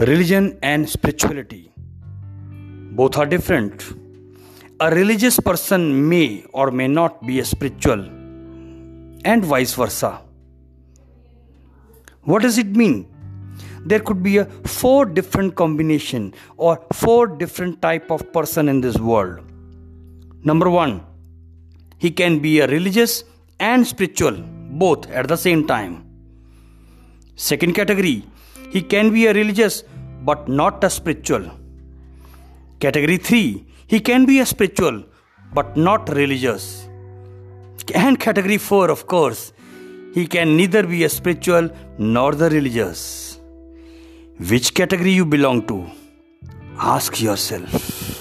Religion and spirituality both are different. A religious person may or may not be a spiritual, and vice versa. What does it mean? There could be a four different combination or four different type of person in this world. Number 1, he can be a religious and spiritual both at the same time. Second category, he can be a religious but not a spiritual. Category 3 He can be a spiritual but not religious. And category 4 of course he can neither be a spiritual nor the religious. Which category you belong to? Ask yourself.